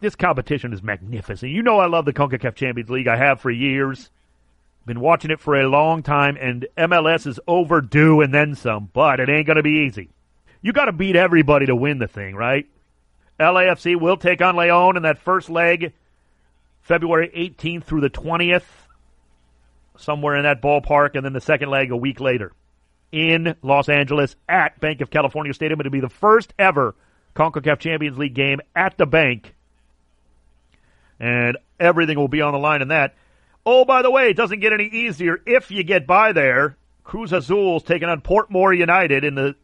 this competition is magnificent. You know I love the CONCACAF Champions League. I have for years. Been watching it for a long time, and MLS is overdue and then some, but it ain't going to be easy. You got to beat everybody to win the thing, right? LAFC will take on Leon in that first leg, February 18th through the 20th, somewhere in that ballpark, and then the second leg a week later in Los Angeles at Bank of California Stadium. It'll be the first ever CONCACAF Champions League game at the bank. And everything will be on the line in that. Oh, by the way, it doesn't get any easier if you get by there. Cruz Azul's taking on Portmore United in the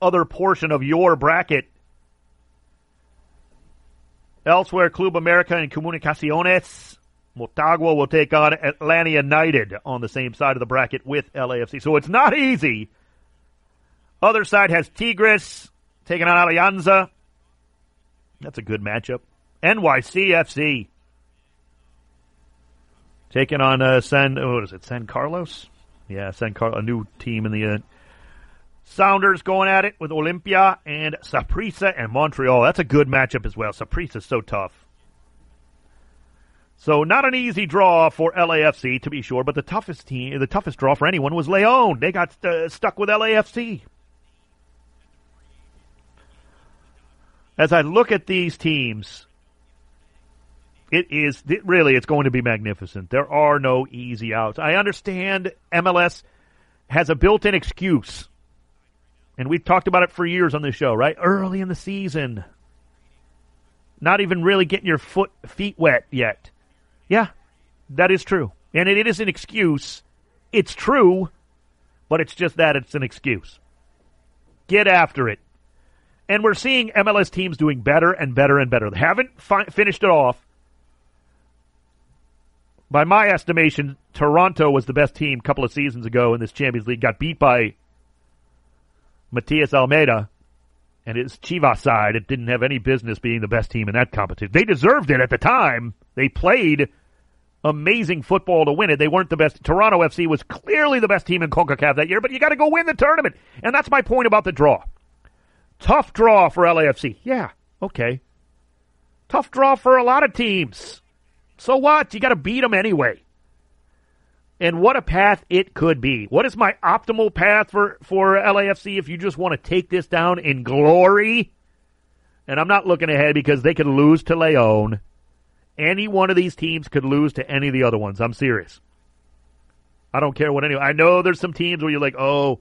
other portion of your bracket. Elsewhere, Club America and Comunicaciones. Motagua will take on Atlanta United on the same side of the bracket with LAFC. So it's not easy. Other side has Tigres taking on Alianza. That's a good matchup. NYCFC taking on uh, San. What is it? San Carlos. Yeah, San Carlos, a new team in the uh, Sounders going at it with Olimpia and Saprissa and Montreal. That's a good matchup as well. Saprissa's so tough. So not an easy draw for LAFC to be sure, but the toughest team, the toughest draw for anyone was Leon. They got uh, stuck with LAFC. As I look at these teams, it is it really it's going to be magnificent. There are no easy outs. I understand MLS has a built-in excuse. And we've talked about it for years on this show, right? Early in the season. Not even really getting your foot feet wet yet yeah, that is true. And it is an excuse. It's true, but it's just that it's an excuse. Get after it. And we're seeing MLS teams doing better and better and better. They haven't fi- finished it off. By my estimation, Toronto was the best team a couple of seasons ago in this Champions League. Got beat by Matias Almeyda and his Chivas side. It didn't have any business being the best team in that competition. They deserved it at the time. They played amazing football to win it. They weren't the best. Toronto FC was clearly the best team in CONCACAF that year, but you got to go win the tournament. And that's my point about the draw. Tough draw for LAFC. Yeah, okay. Tough draw for a lot of teams. So what? You got to beat them anyway. And what a path it could be. What is my optimal path for, for LAFC if you just want to take this down in glory? And I'm not looking ahead because they could lose to Leon any one of these teams could lose to any of the other ones. I'm serious. I don't care what any. I know there's some teams where you're like, oh,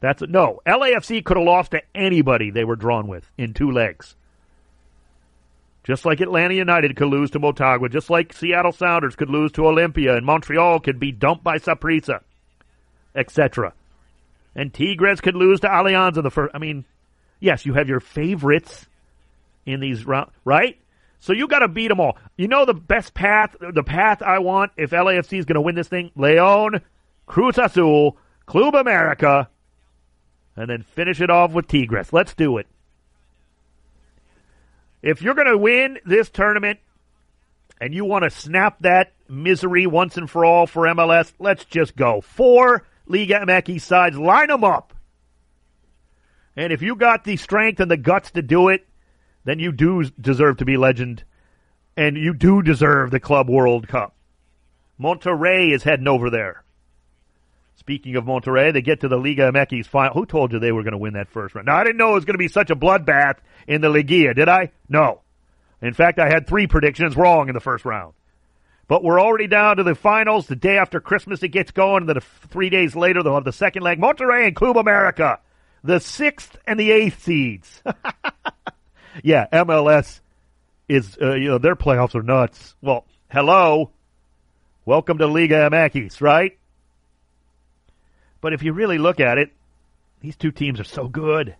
that's a, no. LAFC could have lost to anybody they were drawn with in two legs. Just like Atlanta United could lose to Motagua, just like Seattle Sounders could lose to Olimpia, and Montreal could be dumped by Saprissa, etc. And Tigres could lose to Alianza the first. I mean, yes, you have your favorites in these rounds, right? So you got to beat them all. You know the best path, the path I want if LAFC is going to win this thing? Leon, Cruz Azul, Club America, and then finish it off with Tigres. Let's do it. If you're going to win this tournament and you want to snap that misery once and for all for MLS, let's just go. Four Liga MX sides, line them up. And if you got the strength and the guts to do it, then you do deserve to be legend, and you do deserve the Club World Cup. Monterrey is heading over there. Speaking of Monterrey, they get to the Liga MX final. Who told you they were going to win that first round? Now, I didn't know it was going to be such a bloodbath in the Liga, did I? No. In fact, I had three predictions wrong in the first round. But we're already down to the finals. The day after Christmas, it gets going. And then three days later, they'll have the second leg. Monterrey and Club America, the sixth and the eighth seeds. yeah, MLS is uh, you know their playoffs are nuts. Well, hello, welcome to Liga MX, right? But if you really look at it, these two teams are so good.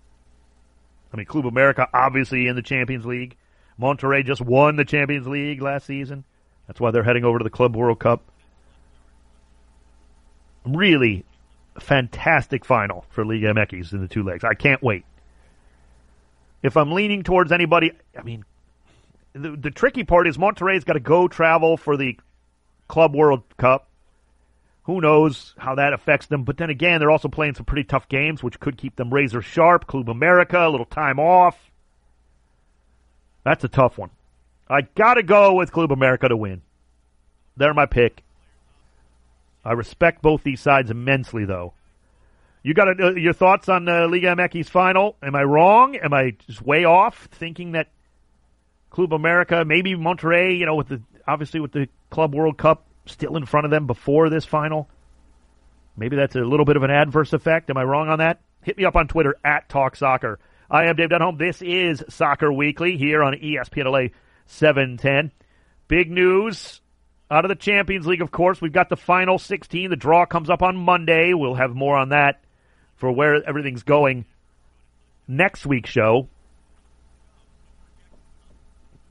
I mean, Club America obviously in the Champions League. Monterrey just won the Champions League last season. That's why they're heading over to the Club World Cup. Really fantastic final for Liga MX in the two legs. I can't wait. If I'm leaning towards anybody, I mean, the, the tricky part is Monterrey's got to go travel for the Club World Cup. Who knows how that affects them? But then again, they're also playing some pretty tough games, which could keep them razor sharp. Club America, a little time off. That's a tough one. I got to go with Club America to win. They're my pick. I respect both these sides immensely, though. You got uh, your thoughts on uh, Liga MX final? Am I wrong? Am I just way off thinking that Club America, maybe Monterrey, you know, with the obviously with the Club World Cup still in front of them before this final? Maybe that's a little bit of an adverse effect. Am I wrong on that? Hit me up on Twitter at Talk Soccer. I am Dave Denholm. This is Soccer Weekly here on ESPN LA 710. Big news out of the Champions League, of course. We've got the final 16. The draw comes up on Monday. We'll have more on that for where everything's going next week's show.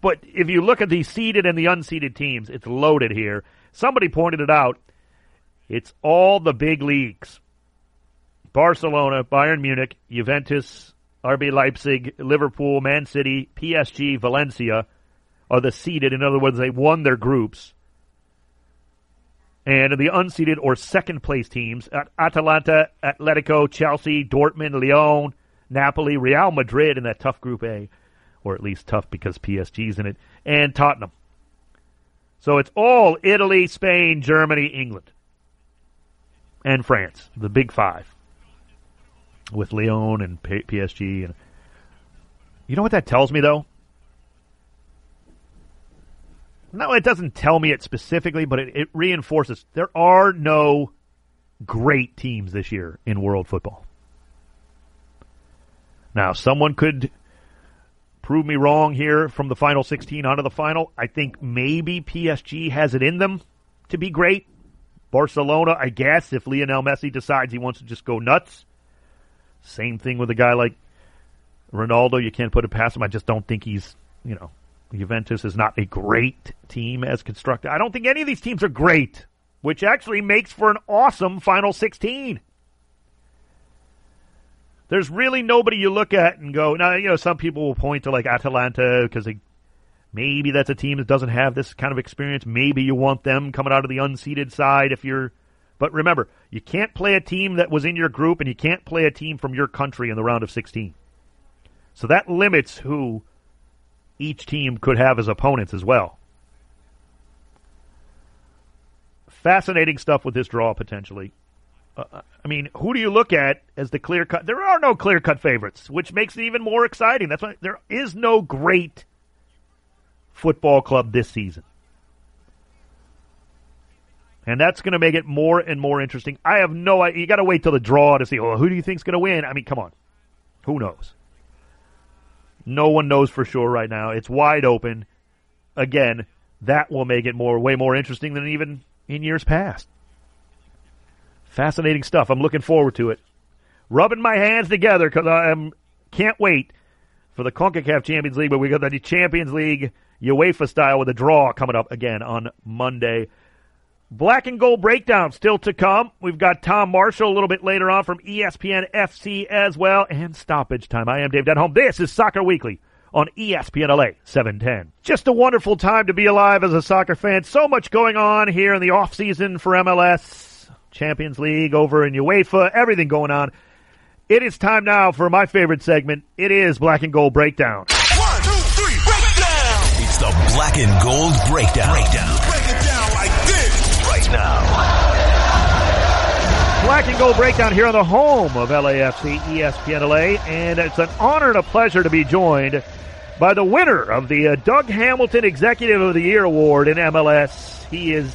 But if you look at the seeded and the unseeded teams, it's loaded here. Somebody pointed it out. It's all the big leagues. Barcelona, Bayern Munich, Juventus, RB Leipzig, Liverpool, Man City, PSG, Valencia are the seeded. In other words, they won their groups. And the unseeded or second place teams, at Atalanta, Atletico, Chelsea, Dortmund, Lyon, Napoli, Real Madrid in that tough Group A, or at least tough because PSG's in it, and Tottenham. So it's all Italy, Spain, Germany, England, and France, the big five, with Lyon and PSG. And you know what that tells me, though? No, it doesn't tell me it specifically, but it, it reinforces there are no great teams this year in world football. Now, someone could prove me wrong here from the final 16 onto the final. I think maybe PSG has it in them to be great. Barcelona, I guess, if Lionel Messi decides he wants to just go nuts. Same thing with a guy like Ronaldo. You can't put it past him. I just don't think he's, you know, Juventus is not a great team as constructed. I don't think any of these teams are great, which actually makes for an awesome final 16. There's really nobody you look at and go, now, you know, some people will point to like Atalanta because they, maybe that's a team that doesn't have this kind of experience. Maybe you want them coming out of the unseeded side if you're, but remember, you can't play a team that was in your group and you can't play a team from your country in the round of 16. So that limits who each team could have as opponents as well. Fascinating stuff with this draw potentially. Uh, I mean, who do you look at as the clear cut? There are no clear cut favorites, which makes it even more exciting. That's why there is no great football club this season. And that's going to make it more and more interesting. I have no idea. You got to wait till the draw to see, well, who do you think's going to win? I mean, come on. Who knows? No one knows for sure right now. It's wide open. Again, that will make it more way more interesting than even in years past. Fascinating stuff. I'm looking forward to it. Rubbing my hands together because I am can't wait for the CONCACAF Champions League, but we got the Champions League UEFA style with a draw coming up again on Monday. Black and gold breakdown still to come. We've got Tom Marshall a little bit later on from ESPN FC as well, and stoppage time. I am Dave Denholm. This is Soccer Weekly on ESPN LA 710. Just a wonderful time to be alive as a soccer fan. So much going on here in the off season for MLS, Champions League over in UEFA, everything going on. It is time now for my favorite segment. It is Black and Gold Breakdown. One, two, three, breakdown! It's the Black and Gold Breakdown. Breakdown Break it down like this. Right now. Black and Gold Breakdown here on the home of LAFC, ESPN LA, and it's an honor and a pleasure to be joined by the winner of the uh, Doug Hamilton Executive of the Year Award in MLS. He is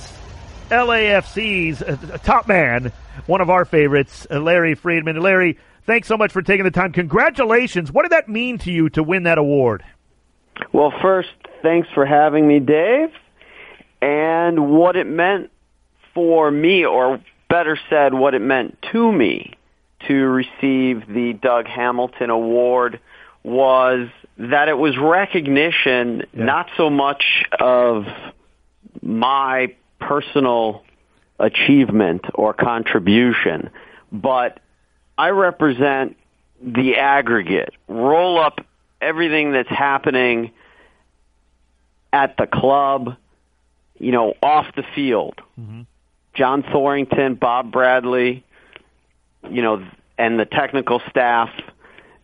LAFC's uh, top man, one of our favorites, uh, Larry Freedman. Larry, thanks so much for taking the time. Congratulations. What did that mean to you to win that award? Well, first, thanks for having me, Dave. And what it meant for me, or better said, what it meant to me to receive the Doug Hamilton Award was that it was recognition yeah. not so much of my personal achievement or contribution, but I represent the aggregate. Roll up everything that's happening at the club, you know, off the field. Mm-hmm. John Thorrington, Bob Bradley, you know, and the technical staff,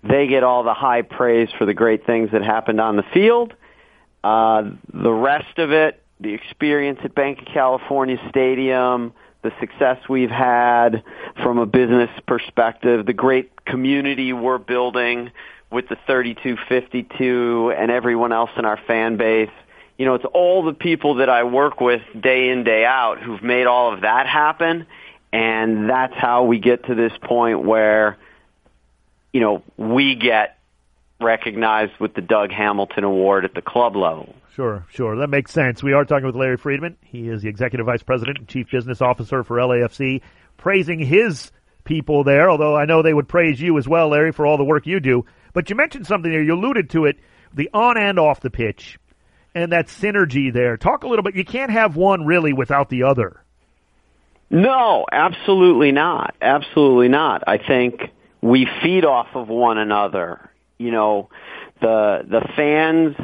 they get all the high praise for the great things that happened on the field. uh, the rest of it, the experience at Bank of California Stadium, the success we've had from a business perspective, the great community we're building with the 3252 and everyone else in our fan base. You know, it's all the people that I work with day in, day out who've made all of that happen. And that's how we get to this point where, you know, we get recognized with the Doug Hamilton Award at the club level. Sure, sure. That makes sense. We are talking with Larry Freedman. He is the Executive Vice President and Chief Business Officer for LAFC, praising his people there, although I know they would praise you as well, Larry, for all the work you do. But you mentioned something there. You alluded to it, the on and off the pitch, and that synergy there. Talk a little bit. You can't have one really without the other. No, absolutely not. Absolutely not. I think we feed off of one another. You know, the the fans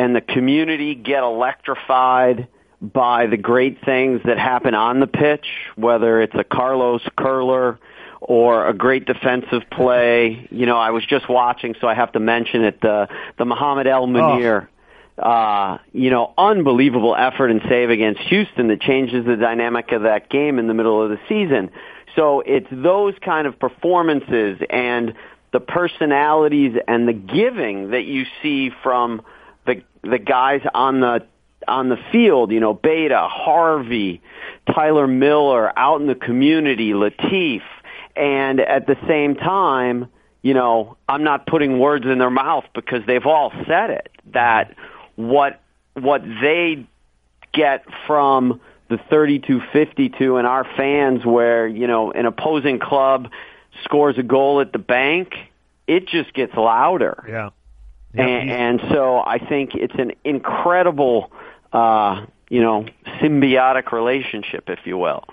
and the community get electrified by the great things that happen on the pitch, whether it's a Carlos curler or a great defensive play. You know, I was just watching, so I have to mention it. The the Muhammad El Munir. Oh. Uh, you know, unbelievable effort and save against Houston that changes the dynamic of that game in the middle of the season. So it's those kind of performances and the personalities and the giving that you see from the guys on the on the field, you know, Beta, Harvey, Tyler Miller out in the community, Latif, and at the same time, you know, I'm not putting words in their mouth because they've all said it that what what they get from the 3252 and our fans where, you know, an opposing club scores a goal at the bank, it just gets louder. Yeah. Yep. And, and so I think it's an incredible, uh, you know, symbiotic relationship, if you will.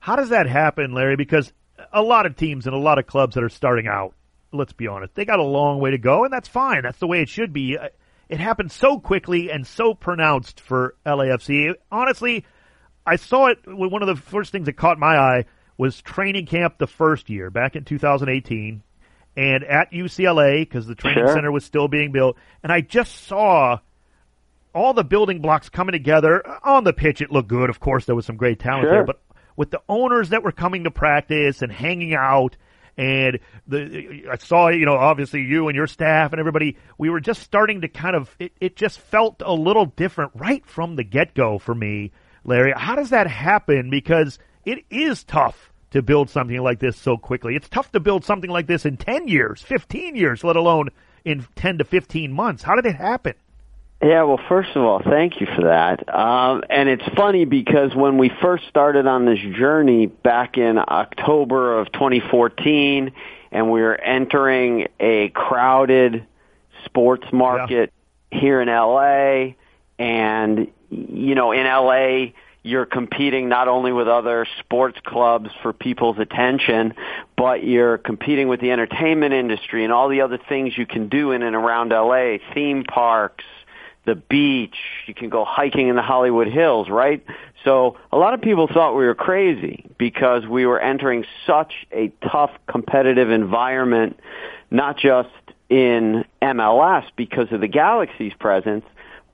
How does that happen, Larry? Because a lot of teams and a lot of clubs that are starting out, let's be honest, they got a long way to go, and that's fine. That's the way it should be. Uh, it happened so quickly and so pronounced for LAFC. Honestly, I saw it. One of the first things that caught my eye was training camp the first year back in 2018 and at UCLA because the training sure. center was still being built. And I just saw all the building blocks coming together. On the pitch, it looked good. Of course, there was some great talent sure. there, but with the owners that were coming to practice and hanging out. And the I saw, you know, obviously you and your staff and everybody. We were just starting to kind of. It, it just felt a little different right from the get go for me, Larry. How does that happen? Because it is tough to build something like this so quickly. It's tough to build something like this in 10 years, 15 years, let alone in 10 to 15 months. How did it happen? Yeah, well, first of all, thank you for that. Um, and it's funny because when we first started on this journey back in October of 2014, and we were entering a crowded sports market yeah. here in LA, and you know, in LA, you're competing not only with other sports clubs for people's attention, but you're competing with the entertainment industry and all the other things you can do in and around LA, theme parks, the beach, you can go hiking in the Hollywood Hills, right? So a lot of people thought we were crazy because we were entering such a tough competitive environment, not just in MLS because of the Galaxy's presence,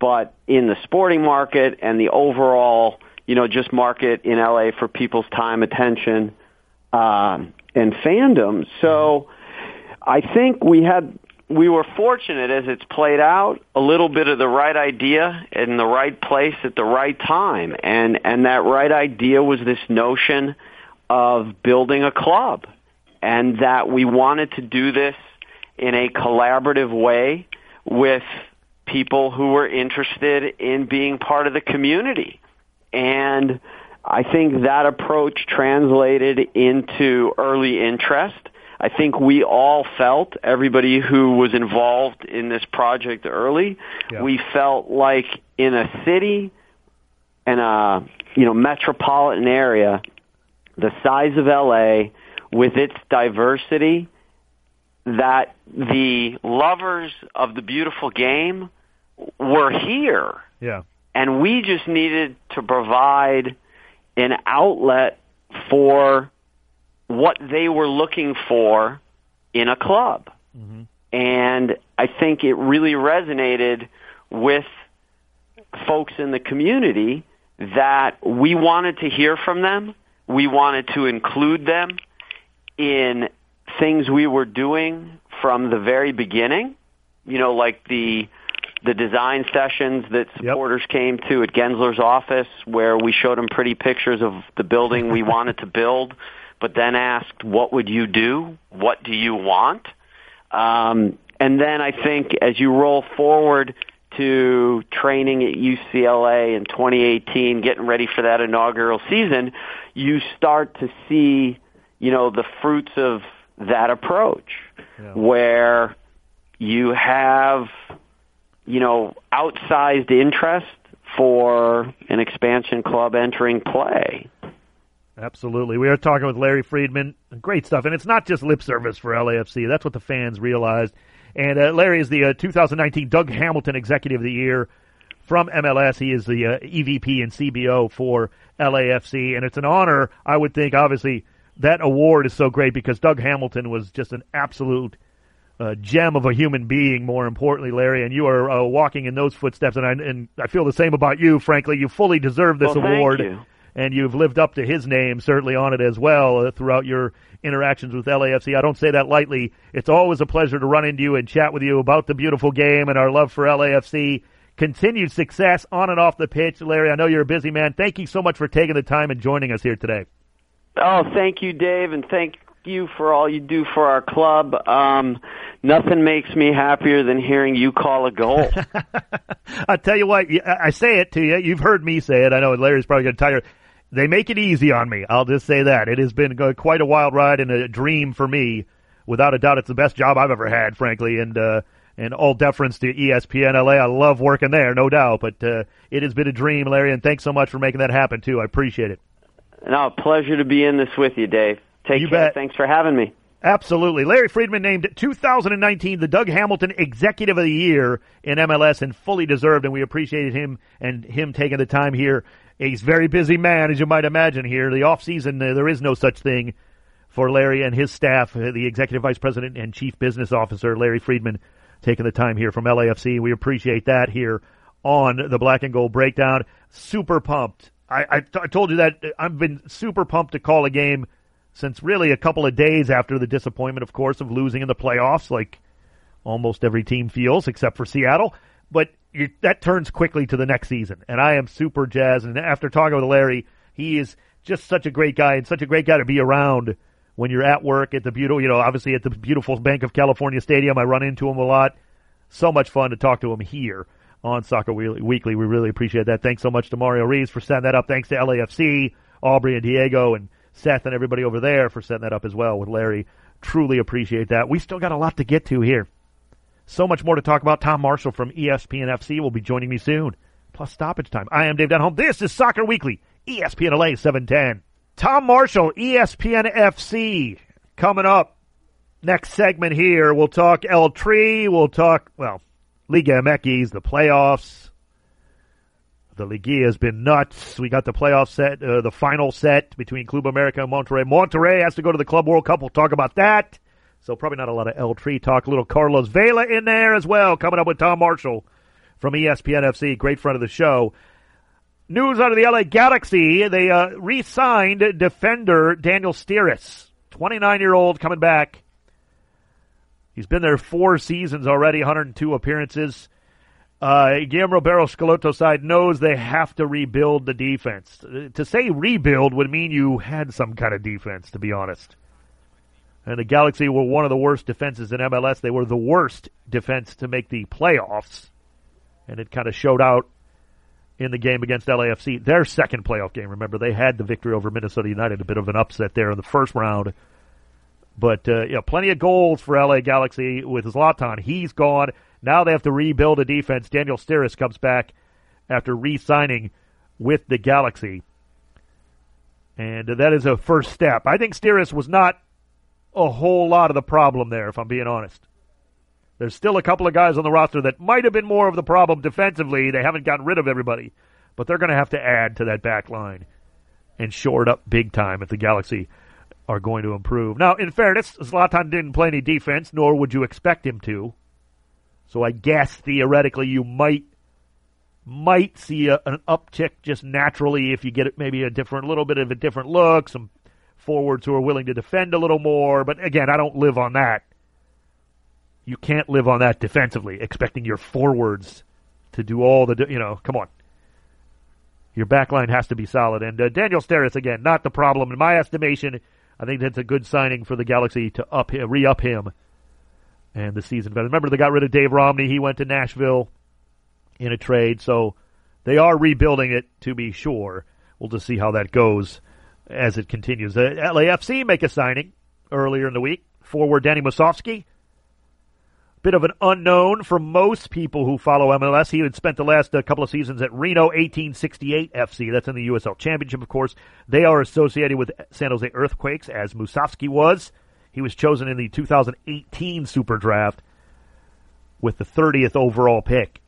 but in the sporting market and the overall you know, just market in LA for people's time, attention, um, and fandom. So I think we had we were fortunate as it's played out a little bit of the right idea in the right place at the right time and and that right idea was this notion of building a club and that we wanted to do this in a collaborative way with people who were interested in being part of the community and I think that approach translated into early interest. I think we all felt, everybody who was involved in this project early, yeah. we felt like in a city and a, you know, metropolitan area, the size of LA, with its diversity, that the lovers of the beautiful game were here. Yeah and we just needed to provide an outlet for what they were looking for in a club. Mm-hmm. And I think it really resonated with folks in the community that we wanted to hear from them. We wanted to include them in things we were doing from the very beginning. You know, like the the design sessions that supporters yep. came to at Gensler's office, where we showed them pretty pictures of the building we wanted to build, but then asked, "What would you do? What do you want?" Um, and then I think as you roll forward to training at UCLA in 2018, getting ready for that inaugural season, you start to see, you know, the fruits of that approach yeah. where you have, you know, outsized interest for an expansion club entering play. Absolutely. We are talking with Larry Freedman. Great stuff. And it's not just lip service for LAFC. That's what the fans realized. And uh, Larry is the uh, 2019 Doug Hamilton Executive of the Year from MLS. He is the uh, EVP and CBO for LAFC. And it's an honor, I would think, obviously, that award is so great because Doug Hamilton was just an absolute uh, gem of a human being. More importantly, Larry, and you are uh, walking in those footsteps, and I and I feel the same about you. Frankly, you fully deserve this well, award, you. and you've lived up to his name certainly on it as well uh, throughout your interactions with LAFC. I don't say that lightly. It's always a pleasure to run into you and chat with you about the beautiful game and our love for LAFC. Continued success on and off the pitch, Larry. I know you're a busy man. Thank you so much for taking the time and joining us here today. Oh, thank you, Dave, and thank you for all you do for our club. Um, nothing makes me happier than hearing you call a goal. I tell you what, I say it to you. You've heard me say it. I know Larry's probably going to you. They make it easy on me. I'll just say that. It has been quite a wild ride and a dream for me. Without a doubt, it's the best job I've ever had, frankly, and uh, and all deference to ESPN LA. I love working there, no doubt. But uh, it has been a dream, Larry, and thanks so much for making that happen too. I appreciate it. No, pleasure to be in this with you, Dave. Take you care. Bet. Thanks for having me. Absolutely. Larry Freedman named 2019 the Doug Hamilton Executive of the Year in MLS and fully deserved, and we appreciated him and him taking the time here. He's a very busy man, as you might imagine here. The off season, uh, there is no such thing for Larry and his staff, uh, the Executive Vice President and Chief Business Officer, Larry Freedman, taking the time here from LAFC. We appreciate that here on the Black and Gold Breakdown. Super pumped I, I, t- I told you that I've been super pumped to call a game since really a couple of days after the disappointment, of course, of losing in the playoffs, like almost every team feels, except for Seattle. But you, that turns quickly to the next season, and I am super jazzed. And after talking with Larry, he is just such a great guy and such a great guy to be around when you're at work at the beautiful, you know, obviously at the beautiful Bank of California Stadium. I run into him a lot. So much fun to talk to him here on Soccer Weekly. We really appreciate that. Thanks so much to Mario Reeves for setting that up. Thanks to LAFC, Aubrey and Diego, and Seth and everybody over there for setting that up as well with Larry. Truly appreciate that. We still got a lot to get to here. So much more to talk about. Tom Marshall from ESPN FC will be joining me soon. Plus stoppage time. I am Dave Denholm. This is Soccer Weekly, ESPN LA 710. Tom Marshall, ESPN FC, coming up. Next segment here, we'll talk El Tri. We'll talk, well, Liga MX, the playoffs. The Liga has been nuts. We got the playoff set, uh, the final set between Club America and Monterrey. Monterrey has to go to the Club World Cup. We'll talk about that. So probably not a lot of El Tri talk. A little Carlos Vela in there as well. Coming up with Tom Marshall from ESPN FC, great friend of the show. News out of the LA Galaxy. They uh, re-signed defender Daniel Steres, 29 year old, coming back He's been there four seasons already, 102 appearances. Uh, Guillermo Barros Schelotto side knows they have to rebuild the defense. To say rebuild would mean you had some kind of defense, to be honest. And the Galaxy were one of the worst defenses in MLS. They were the worst defense to make the playoffs. And it kind of showed out in the game against LAFC. Their second playoff game, remember, they had the victory over Minnesota United, a bit of an upset there in the first round but uh, yeah, plenty of goals for LA Galaxy with Zlatan. He's gone. Now they have to rebuild a defense. Daniel Steres comes back after re-signing with the Galaxy, and that is a first step. I think Steres was not a whole lot of the problem there, if I'm being honest. There's still a couple of guys on the roster that might have been more of the problem defensively. They haven't gotten rid of everybody, but they're going to have to add to that back line and shore it up big time if the Galaxy are going to improve. Now, in fairness, Zlatan didn't play any defense, nor would you expect him to. So I guess theoretically you might might see a, an uptick just naturally if you get maybe a different, little bit of a different look, some forwards who are willing to defend a little more. But again, I don't live on that. You can't live on that defensively, expecting your forwards to do all the, you know, come on. Your back line has to be solid. And uh, Daniel Steres, again, not the problem. In my estimation, I think that's a good signing for the Galaxy to up him, re-up him and the season. But remember, they got rid of Dave Romney. He went to Nashville in a trade. So they are rebuilding it to be sure. We'll just see how that goes as it continues. The LAFC make a signing earlier in the week. Forward Danny Musovski bit of an unknown for most people who follow MLS. He had spent the last uh, couple of seasons at Reno 1868 FC. That's in the USL Championship, of course. They are associated with San Jose Earthquakes, as Musovski was. He was chosen in the 2018 Super Draft with the 30th overall pick.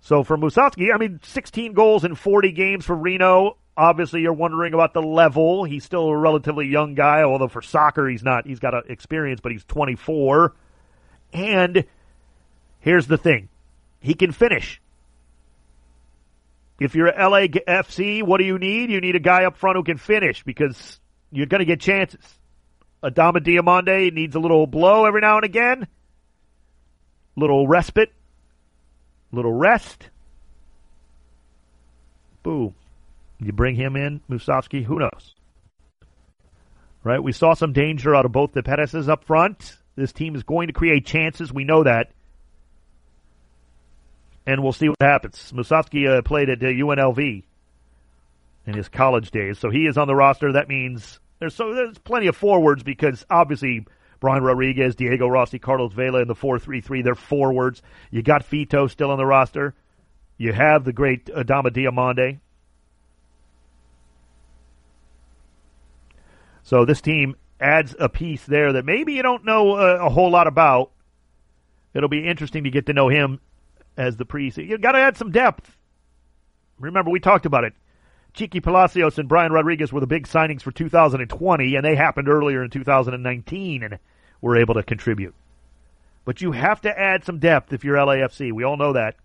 So for Musovski, I mean, 16 goals in 40 games for Reno. Obviously, you're wondering about the level. He's still a relatively young guy, although for soccer, he's not. He's got experience, but he's 24. And here's the thing he can finish. If you're LAFC, what do you need? You need a guy up front who can finish because you're going to get chances. Adama Diomande needs a little blow every now and again, little respite, little rest. Boom. You bring him in, Musovski, who knows? Right? We saw some danger out of both the Perez's up front. This team is going to create chances. We know that. And we'll see what happens. Musovski uh, played at uh, UNLV in his college days, so he is on the roster. That means there's so there's plenty of forwards because obviously Brian Rodriguez, Diego Rossi, Carlos Vela in the four-three-three. They're forwards. You got Fito still on the roster. You have the great Adama Diomande. So this team adds a piece there that maybe you don't know a, uh, a whole lot about. It'll be interesting to get to know him as the preseason. You got to add some depth. Remember, we talked about it. Chiqui Palacios and Brian Rodriguez were the big signings for 2020, and they happened earlier in 2019 and were able to contribute. But you have to add some depth if you're LAFC. We all know that.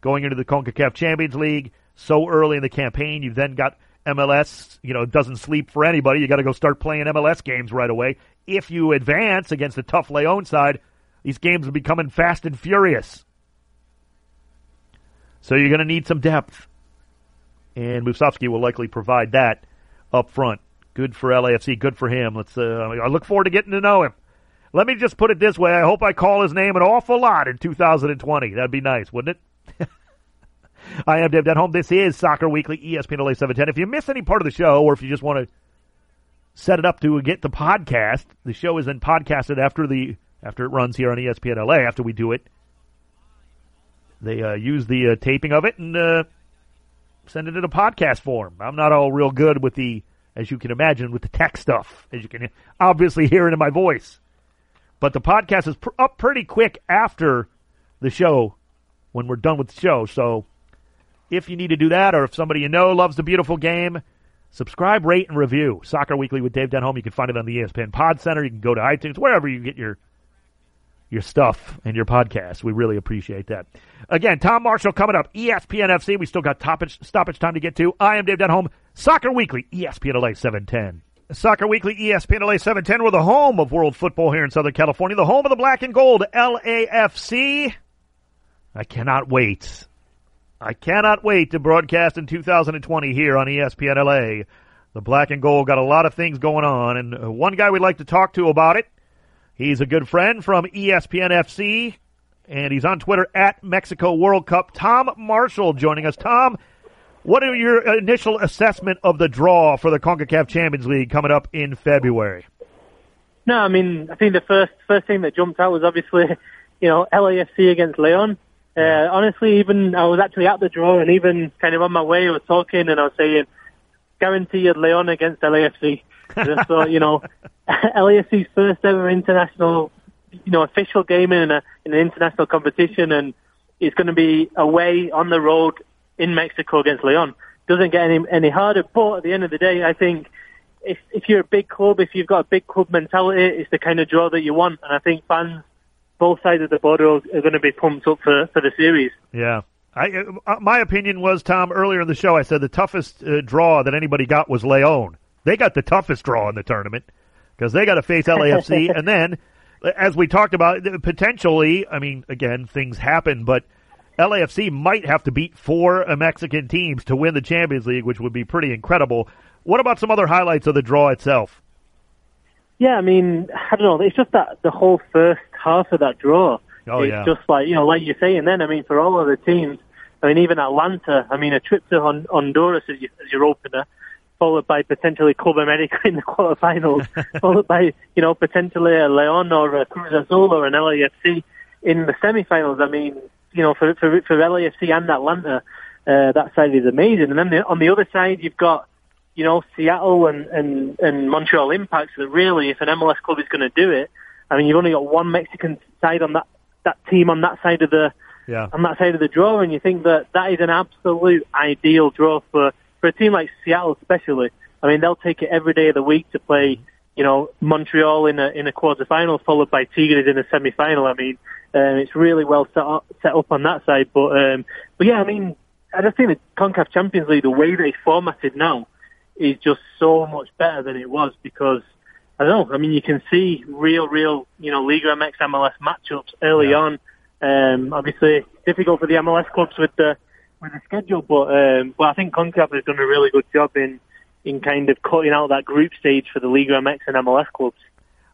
Going into the CONCACAF Champions League so early in the campaign, you've then got MLS, you know, doesn't sleep for anybody. You got to go start playing MLS games right away. If you advance against a tough Leon side, these games will be coming fast and furious. So you're going to need some depth. And Musovski will likely provide that up front. Good for LAFC. Good for him. Let's. Uh, I look forward to getting to know him. Let me just put it this way. I hope I call his name an awful lot in 2020. That'd be nice, wouldn't it? I am Dave Denholm. This is Soccer Weekly, ESPN LA 710. If you miss any part of the show, or if you just want to set it up to get the podcast, the show is then podcasted after the after it runs here on ESPN LA. After we do it, they uh, use the uh, taping of it and uh, send it in a podcast form. I'm not all real good with the, as you can imagine, with the tech stuff, as you can obviously hear it in my voice. But the podcast is pr- up pretty quick after the show when we're done with the show. So if you need to do that, or if somebody you know loves the beautiful game, subscribe, rate, and review. Soccer Weekly with Dave Denholm. You can find it on the ESPN Pod Center. You can go to iTunes, wherever you get your your stuff and your podcast. We really appreciate that. Again, Tom Marshall coming up. ESPN FC. We still got toppage, stoppage time to get to. I am Dave Denholm. Soccer Weekly, ESPN LA 710. Soccer Weekly, ESPN LA 710. We're the home of world football here in Southern California. The home of the black and gold, LAFC. I cannot wait I cannot wait to broadcast in 2020 here on ESPN LA. The black and gold got a lot of things going on, and one guy we'd like to talk to about it. He's a good friend from ESPN FC, and he's on Twitter at Mexico World Cup. Tom Marshall joining us. Tom, what are your initial assessment of the draw for the CONCACAF Champions League coming up in February? No, I mean, I think the first first thing that jumped out was obviously, you know, LAFC against Leon. Uh, honestly, even I was actually at the draw, and even kind of on my way, I was talking, and I was saying, guaranteed Leon against LAFC. I thought, you know, LAFC's first ever international, you know, official game in, a, in an international competition, and it's going to be away on the road in Mexico against Leon. Doesn't get any any harder, but at the end of the day, I think if if you're a big club, if you've got a big club mentality, it's the kind of draw that you want, and I think fans both sides of the border are going to be pumped up for, for the series. Yeah. I, uh, my opinion was Tom earlier in the show. I said the toughest uh, draw that anybody got was Leon. They got the toughest draw in the tournament because they got to face LAFC, and then, as we talked about, potentially. I mean, again, things happen, but LAFC might have to beat four Mexican teams to win the Champions League, which would be pretty incredible. What about some other highlights of the draw itself? Yeah, I mean, I don't know. It's just that the whole first half of that draw. Oh, it's yeah. just like you know, like you're saying. Then, I mean, for all of the teams, I mean, even Atlanta. I mean, a trip to Hon- Honduras as, you, as your opener, followed by potentially Club America in the quarterfinals, followed by you know potentially a Leon or a Cruz Azul or an LAFC in the semifinals. I mean, you know, for for, for LAFC and Atlanta, uh, that side is amazing. And then the, on the other side, you've got you know Seattle and and and Montreal Impacts. That really, if an MLS club is going to do it, I mean, you've only got one Mexican side on that that team on that side of the Yeah. on that side of the draw, and you think that that is an absolute ideal draw for for a team like Seattle, especially. I mean, they'll take it every day of the week to play. You know, Montreal in a in a quarterfinal, followed by Tigres in a semi-final. I mean, um, it's really well set up set up on that side. But um, but yeah, I mean, I just think the Concacaf Champions League, the way that it's formatted now, is just so much better than it was because I don't know. I mean, you can see real, real, you know, Liga MX MLS matchups early Yeah. on. Um, obviously, difficult for the MLS clubs with the with the schedule, but um, but I think Concacaf has done a really good job in in kind of cutting out that group stage for the Liga MX and MLS clubs.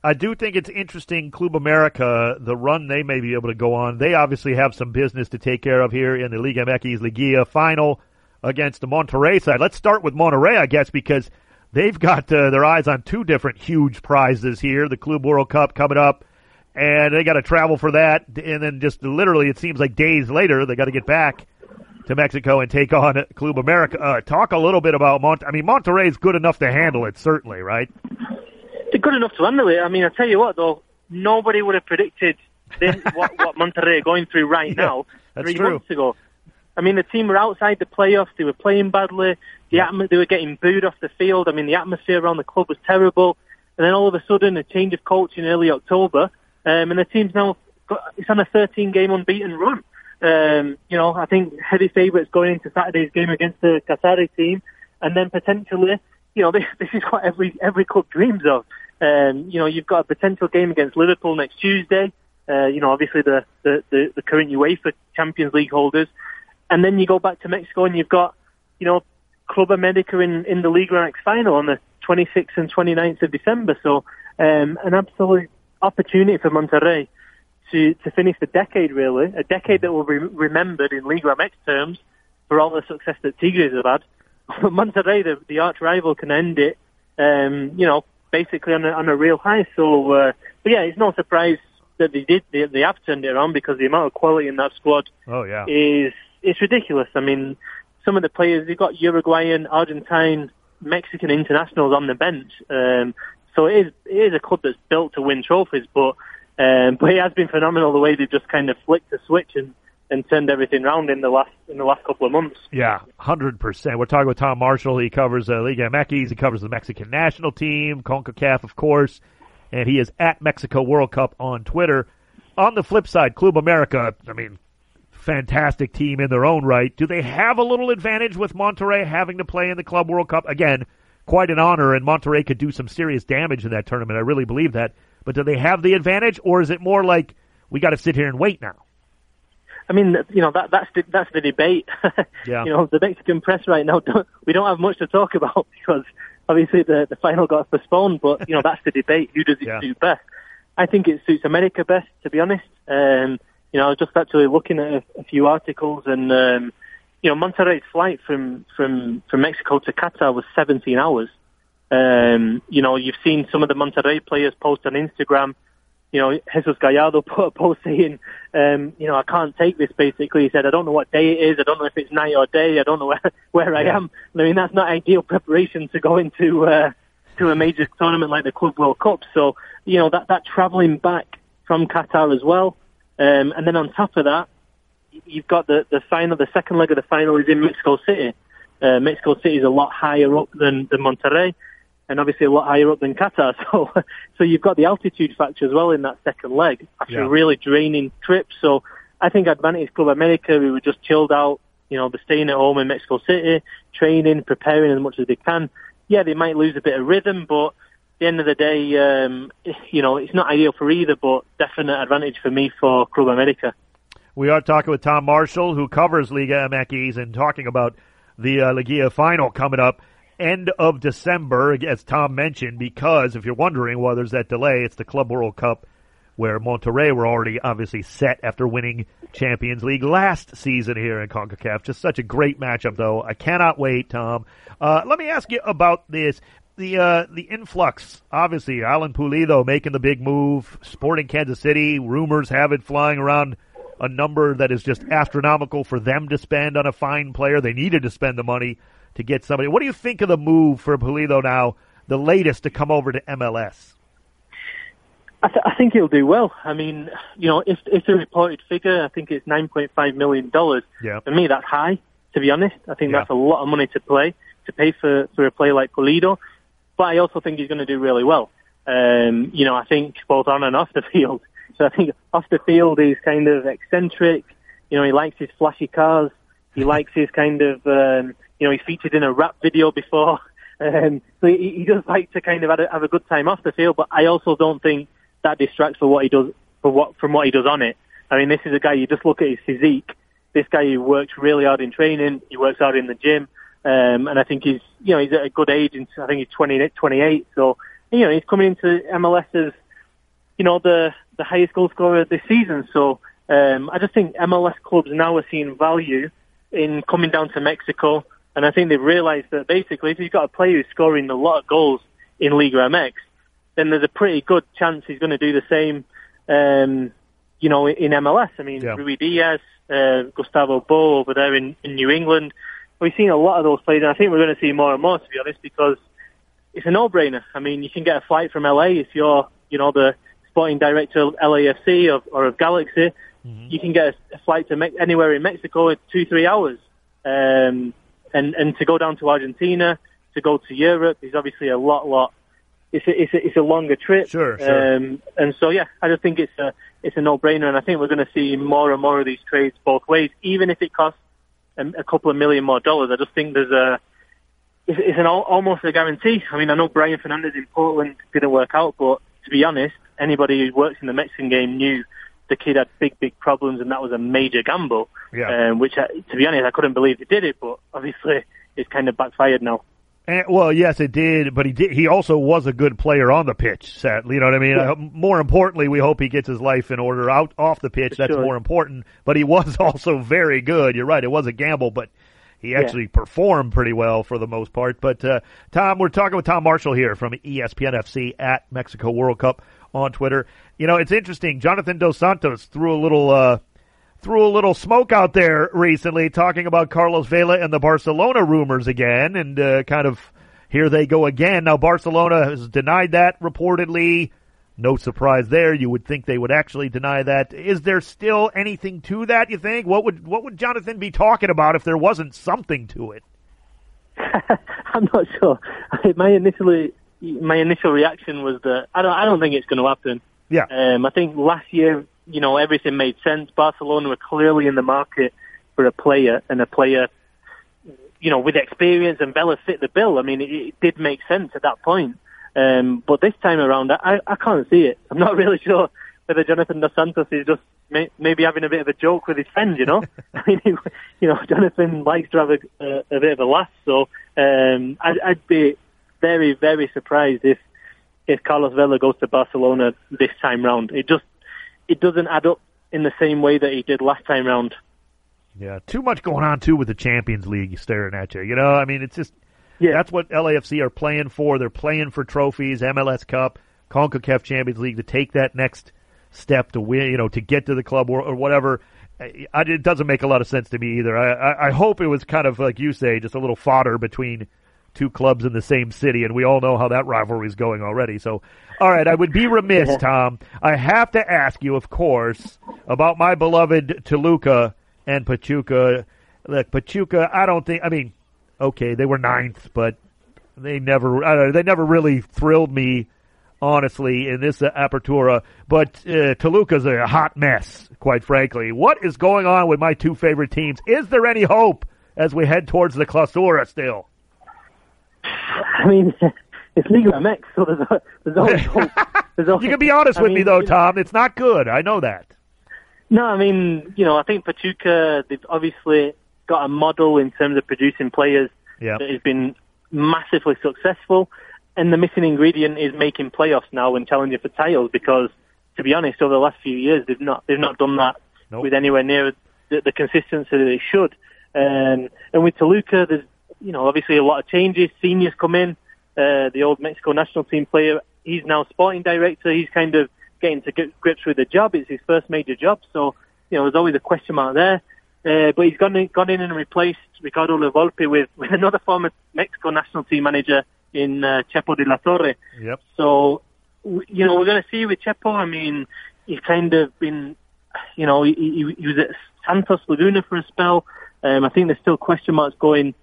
I do think it's interesting, Club America, the run they may be able to go on. They obviously have some business to take care of here in the Liga MX Liguilla final against the Monterrey side. Let's start with Monterrey, I guess, because they've got uh, their eyes on two different huge prizes here. The Club World Cup coming up, and they got to travel for that. And then just literally, it seems like days later, they got to get back to Mexico and take on Club America. Uh, talk a little bit about Mont. I mean, Monterrey is good enough to handle it, certainly, right? They're good enough to handle it. I mean, I tell you what, though, nobody would have predicted this, what, what Monterrey are going through right Yeah, now three true. months ago. I mean, the team were outside the playoffs. They were playing badly. The atmo- they were getting booed off the field. I mean, the atmosphere around the club was terrible. And then all of a sudden, a change of coach in early October, um, and the team's now got, it's on a 13-game unbeaten run. Um, you know, I think heavy favourites going into Saturday's game against the Qatari team, and then potentially, you know, this, this is what every every club dreams of. Um, you know, you've got a potential game against Liverpool next Tuesday. Uh, you know, obviously the, the, the, the current UEFA Champions League holders. And then you go back to Mexico and you've got, you know, Club America in, in the Liga MX final on the 26th and 29th of December. So, um, an absolute opportunity for Monterrey to, to finish the decade, really. A decade that will be remembered in Liga MX terms for all the success that Tigres have had. But Monterrey, the, the arch rival, can end it, um, you know, basically on a, on a real high. So, uh, but yeah, it's no surprise that they did, they, they have turned it around because the amount of quality in that squad Oh yeah. is it's ridiculous. I mean, some of the players they've got Uruguayan, Argentine, Mexican internationals on the bench. Um, so it is it is a club that's built to win trophies, but um, but it has been phenomenal the way they've just kind of flicked the switch and, and turned everything around in the last in the last couple of months. Yeah, hundred percent. We're talking with Tom Marshall. He covers uh, Liga MX. He covers the Mexican national team, Concacaf, of course, and he is at Mexico World Cup on Twitter. On the flip side, Club America. I mean, fantastic team in their own right. Do they have a little advantage with Monterrey having to play in the Club World Cup again? Quite an honor, and Monterrey could do some serious damage in that tournament. I really believe that. But do they have the advantage, or is it more like we got to sit here and wait now? I mean, you know that that's the, that's the debate. Yeah. You know, the Mexican press right now don't, we don't have much to talk about because obviously the the final got postponed. But you know that's the debate. Who does it Yeah. suit best? I think it suits America best, to be honest. Um, you know, I was just actually looking at a, a few articles, and um, you know, Monterrey's flight from from from Mexico to Qatar was 17 hours. Um, you know, you've seen some of the Monterrey players post on Instagram. You know, Jesus Gallardo put a post saying, um, you know, I can't take this basically. He said, I don't know what day it is. I don't know if it's night or day. I don't know where, where I am. I mean, that's not ideal preparation to go into, uh, to a major tournament like the Club World Cup. So, you know, that, that traveling back from Qatar as well. Um, and then on top of that, you've got the, the final, the second leg of the final is in Mexico City. Uh, Mexico City is a lot higher up than, than Monterrey and obviously a lot higher up than Qatar. So, so you've got the altitude factor as well in that second leg after Yeah. a really draining trip. So, I think Advantage Club America, we were just chilled out. You know, they're staying at home in Mexico City, training, preparing as much as they can. Yeah, they might lose a bit of rhythm, but at the end of the day, um, you know, it's not ideal for either, but definite advantage for me for Club America. We are talking with Tom Marshall, who covers Liga MX, and talking about the uh, Liga final coming up end of December, as Tom mentioned, because if you're wondering why there's that delay, it's the Club World Cup where Monterrey were already obviously set after winning Champions League last season here in CONCACAF. Just such a great matchup, though. I cannot wait, Tom. Uh, let me ask you about this. The uh, the influx, obviously, Alan Pulido making the big move, Sporting Kansas City. Rumors have it flying around a number that is just astronomical for them to spend on a fine player. They needed to spend the money to get somebody. What do you think of the move for Pulido now, the latest to come over to MLS? I, th- I think he'll do well. I mean, you know, if if the reported figure, I think it's nine point five million dollars. Yeah. For me, that's high. To be honest, I think Yeah. that's a lot of money to play to pay for for a player like Pulido. But I also think he's going to do really well. Um, you know, I think both on and off the field. So I think off the field he's kind of eccentric. You know, he likes his flashy cars. He likes his kind of, um, you know, he's featured in a rap video before. Um, so he, he does like to kind of have a, have a good time off the field. But I also don't think that distracts what he does what from what he does on it. I mean, this is a guy you just look at his physique. This guy who works really hard in training. He works hard in the gym, um, and I think he's you know he's at a good age. And I think he's 20, 28. So you know he's coming into MLS as you know the the highest goal scorer this season. So um, I just think MLS clubs now are seeing value in coming down to Mexico, and I think they've realised that basically if you've got a player who's scoring a lot of goals in Liga MX, then there's a pretty good chance he's going to do the same, um, you know, in MLS. I mean, Yeah. Ruidiaz, uh, Gustavo Bou over there in, in New England. We've seen a lot of those players, and I think we're going to see more and more, to be honest, because it's a no-brainer. I mean, you can get a flight from LA if you're, you know, the sporting director of LAFC or, or of Galaxy. You can get a, a flight to Me- anywhere in Mexico in two, three hours. Um, and, and to go down to Argentina, to go to Europe is obviously a lot, lot. It's a, it's a, it's a longer trip. Sure, sure. Um, and so, yeah, I just think it's a, it's a no-brainer, and I think we're going to see more and more of these trades both ways, even if it costs a, a couple of million more dollars. I just think there's a, it's, it's an almost a guarantee. I mean, I know Brian Fernandez in Portland didn't work out, but to be honest, anybody who works in the Mexican game knew the kid had big, big problems, and that was a major gamble. Yeah. Um, which, I, to be honest, I couldn't believe he did it, but obviously it's kind of backfired now. And, well, yes, it did, but he did. He also was a good player on the pitch. Sadly, you know what I mean. Yeah. I, more importantly, we hope he gets his life in order out off the pitch. That's Sure. more important. But he was also very good. You're right; it was a gamble, but he actually performed pretty well for the most part. But uh, Tom, we're talking with Tom Marshall here from ESPN FC at Mexico World Cup on Twitter. You know, it's interesting. Jonathan Dos Santos threw a little. Uh, threw a little smoke out there recently talking about Carlos Vela and the Barcelona rumors again and uh, kind of here they go again. Now Barcelona has denied that reportedly. No surprise there. You would think they would actually deny that. Is there still anything to that, you think? What would what would Jonathan be talking about if there wasn't something to it? I'm not sure. My initially, my initial reaction was that I don't, I don't think it's going to happen. Yeah. Um, I think last year, you know, everything made sense. Barcelona were clearly in the market for a player and a player, you know, with experience and Vela fit the bill. I mean, it, it did make sense at that point. Um, but this time around, I, I can't see it. I'm not really sure whether Jonathan Dos Santos is just may, maybe having a bit of a joke with his friends, you know? I mean, he, you know, Jonathan likes to have a, a, a bit of a laugh, so um, I'd, I'd be very, very surprised if if Carlos Vela goes to Barcelona this time round. It just it doesn't add up in the same way that he did last time round. Yeah, too much going on too with the Champions League staring at you. You know, I mean, it's just Yeah. that's what LAFC are playing for. They're playing for trophies, MLS Cup, CONCACAF Champions League to take that next step to win. You know, to get to the club or, or whatever. I, it doesn't make a lot of sense to me either. I, I, I hope it was kind of like you say, just a little fodder between two clubs in the same city, and we all know how that rivalry is going already. So, all right, I would be remiss, Tom. I have to ask you, of course, about my beloved Toluca and Pachuca. Look, Pachuca, I don't think. I mean, okay, they were ninth, but they never, know, they never really thrilled me honestly, in this uh, Apertura. But uh, Toluca's a hot mess, quite frankly. What is going on with my two favorite teams? Is there any hope as we head towards the Clausura still? I mean, it's Liga MX, so there's, there's always hope. There's always, You can be honest I with me, though, Tom. It's not good. I know that. No, I mean, you know, I think Pachuca, they've obviously got a model in terms of producing players Yeah. that has been massively successful. And the missing ingredient is making playoffs now and challenging for titles because, to be honest, over the last few years, they've not, they've not done that Nope. with anywhere near the, the consistency that they should. Um, and with Toluca, there's, you know, obviously a lot of changes. Sinha's come in, uh, the old Mexico national team player, he's now sporting director. He's kind of getting to grips with the job. It's his first major job. So, you know, there's always a question mark there. Uh, but he's gone in, gone in and replaced Ricardo La Volpe with, with another former Mexico national team manager in uh, Chepo de la Torre. Yep. So, you know, we're going to see with Chepo. I mean, he's kind of been, you know, he, he, he was at Santos Laguna for a spell. Um, I think there's still question marks going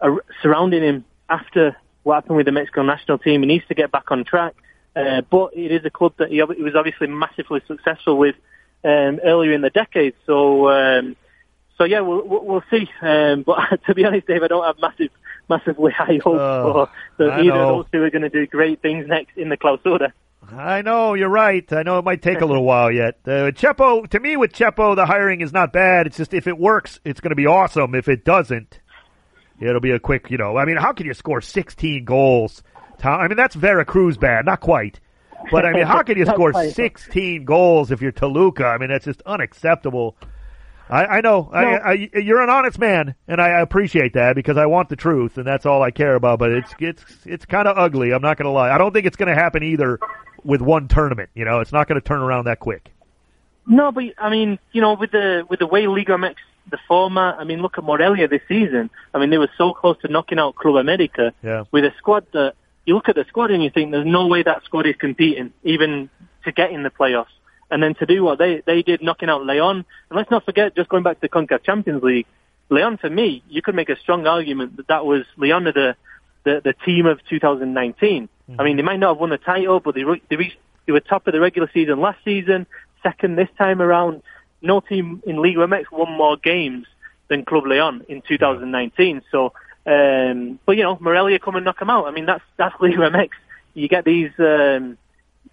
ar- surrounding him after what happened with the Mexico national team. He needs to get back on track. Uh, but it is a club that he, he was obviously massively successful with um, earlier in the decade. So, um, so yeah, we'll, we'll see. Um, but to be honest, Dave, I don't have massive, massively high hopes Oh, for that either know. of those two are going to do great things next in the Clausura. I know you're right. I know it might take a little while yet. Uh, Chepo, to me, with Chepo, the hiring is not bad. It's just if it works, it's going to be awesome. If it doesn't, it'll be a quick. You know, I mean, how can you score 16 goals? Tom? I mean, that's Veracruz bad, not quite. But I mean, how can you score 16 goals if you're Toluca? I mean, that's just unacceptable. I, I know I, No. I, you're an honest man, and I appreciate that because I want the truth, and that's all I care about. But it's it's it's kind of ugly. I'm not going to lie. I don't think it's going to happen either with one tournament. You know, it's not going to turn around that quick. No, but I mean, you know, with the with the way Liga MX the format, I mean, look at Morelia this season. I mean, they were so close to knocking out Club America Yeah. with a squad that you look at the squad and you think there's no way that squad is competing even to get in the playoffs. And then to do what they they did, knocking out Leon. And let's not forget, just going back to the Concacaf Champions League, Leon for me, you could make a strong argument that that was Leon of the the, the team of 2019. I mean, they might not have won the title, but they re- they reached they were top of the regular season last season, second this time around. No team in Liga MX won more games than Club Leon in 2019. So, um, but you know, Morelia come and knock them out. I mean, that's that's Liga MX. You get these, um,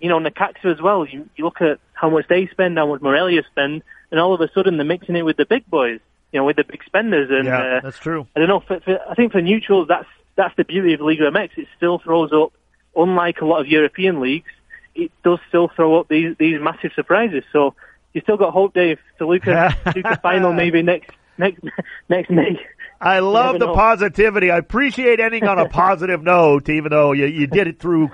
you know, Necaxa as well. You, you look at how much they spend, how much Morelia spend, and all of a sudden they're mixing it with the big boys. You know, with the big spenders. And Yeah, uh, that's true. I don't know. For, for, I think for neutrals, that's that's the beauty of Liga MX. It still throws up, unlike a lot of European leagues, it does still throw up these these massive surprises. So you still got hope, Dave. Toluca, Toluca final maybe next next next May. I love the know. positivity. I appreciate ending on a positive note, even though you, you did it through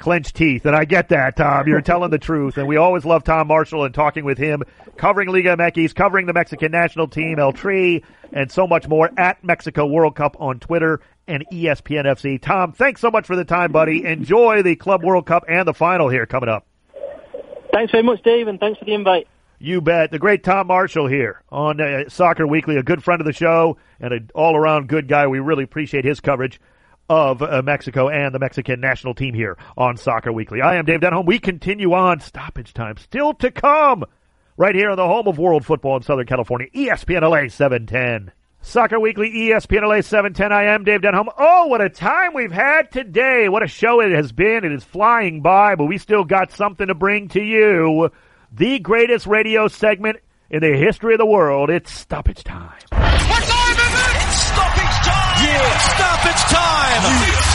clenched teeth. And I get that, Tom. You're telling the truth. And we always love Tom Marshall and talking with him, covering Liga MX, covering the Mexican national team, El Tri, and so much more at Mexico World Cup on Twitter and ESPN FC. Tom, thanks so much for the time, buddy. Enjoy the Club World Cup and the final here coming up. Thanks very much, Dave, and thanks for the invite. You bet. The great Tom Marshall here on uh, Soccer Weekly, a good friend of the show and an all around good guy. We really appreciate his coverage of uh, Mexico and the Mexican national team here on Soccer Weekly. I am Dave Denholm. We continue on stoppage time still to come right here on the home of world football in Southern California, ESPN LA 710. Soccer Weekly, ESPN LA 710. I am Dave Denholm. Oh, what a time we've had today. What a show it has been. It is flying by, but we still got something to bring to you. The greatest radio segment in the history of the world. It's stoppage time. What time is it? Stoppage time! Yeah, stoppage time!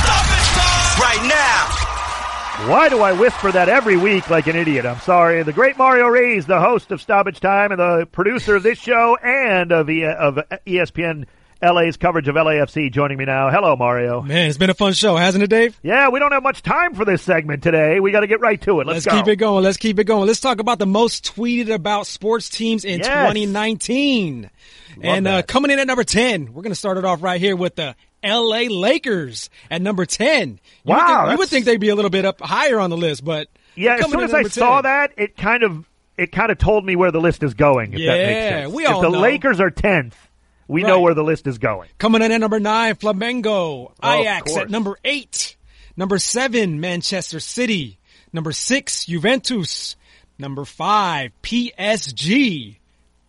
Stoppage time! Right now! Why do I whisper that every week like an idiot? I'm sorry. The great Mario Reyes, the host of Stoppage Time and the producer of this show and of, e- of ESPN LA's coverage of LAFC, joining me now. Hello, Mario. Man, it's been a fun show, hasn't it, Dave? Yeah, we don't have much time for this segment today. We got to get right to it. Let's, Let's go. keep it going. Let's keep it going. Let's talk about the most tweeted about sports teams in Yes. 2019. and uh, coming in at number 10, we're going to start it off right here with the LA Lakers at number 10. You Wow, Would think, you would think they'd be a little bit up higher on the list, but Yeah, as soon as I number saw that, it kind of it kind of told me where the list is going. If that makes Yeah, sense. we if all the know. Lakers are tenth, we know where the list is going. Coming in at number nine, Flamengo. Oh, Ajax at number eight. Number seven, Manchester City. Number six, Juventus. Number five, PSG.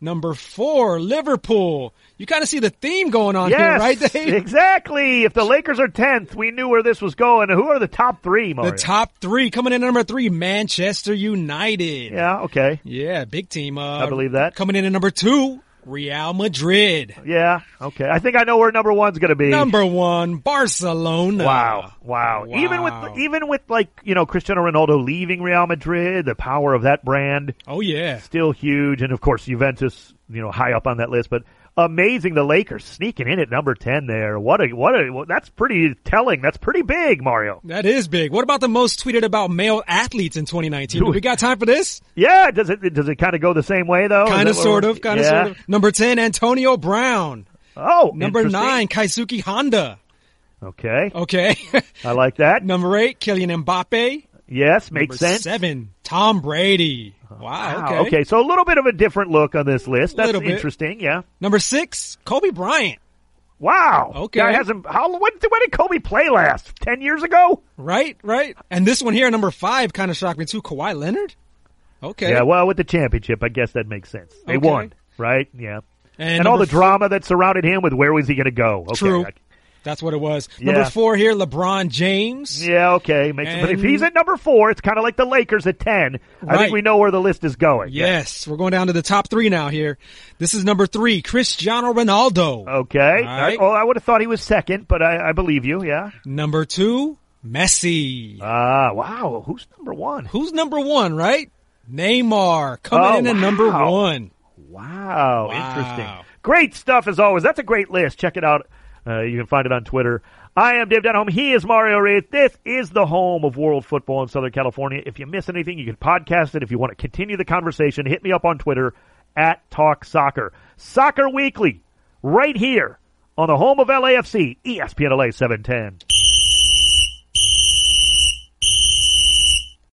Number four, Liverpool. You kind of see the theme going on Yes, here, right, Dave? exactly. If the Lakers are tenth, we knew where this was going. Who are the top three, Mario? The top three coming in at number three, Manchester United. Yeah, okay. Yeah, big team. Uh, I believe that. Coming in at number two, Real Madrid. Yeah, okay. I think I know where number one's going to be. Number one, Barcelona. Wow, wow. Even with even with like you know Cristiano Ronaldo leaving Real Madrid, the power of that brand Oh yeah. still huge, and of course Juventus, you know, high up on that list. But amazing, the Lakers sneaking in at number ten there. What a what a that's pretty telling. That's pretty big, Mario. That is big. What about the most tweeted about male athletes in 2019? Do we got time for this? Yeah, does it does it kind of go the same way though? Kind of, sort of, kind of, yeah. sort of. Number 10, Antonio Brown. Oh, Number nine, Keisuke Honda. Okay, Okay. I like that. Number eight, Kylian Mbappe. Yes, Number makes sense. seven, Tom Brady. Uh-huh. Wow. Wow, Okay. okay, so a little bit of a different look on this list. That's interesting. Yeah. Number six, Kobe Bryant. Wow. Okay. Guy hasn't. How? When, when did Kobe play last? Ten years ago. Right, right. And this one here, number five, kind of shocked me too. Kawhi Leonard. Okay. Yeah. Well, with the championship, I guess that makes sense. They Okay. won, right? Yeah. and And, all the four- drama that surrounded him with where was he going to go? Okay. True. That's what it was. Yeah. Number four here, LeBron James. Yeah. Okay. Makes sense. But if he's at number four, it's kind of like the Lakers at ten. I think we know where the list is going. Yes, we're going down to the top three now here. This is number three, Cristiano Ronaldo. Okay. All right. I, oh, I would have thought he was second, but I, I believe you. Yeah. Number two, Messi. Ah. wow. Who's number one? Who's number one, right? Neymar coming Oh, in at number one. Wow, Wow. interesting. Great stuff as always. That's a great list. Check it out. Uh, you can find it on Twitter. I am Dave Denholm. He is Mario Reyes. This is the home of world football in Southern California. If you miss anything, you can podcast it. If you want to continue the conversation, hit me up on Twitter at Talk Soccer. Soccer Weekly, right here on the home of LAFC, ESPN LA 710.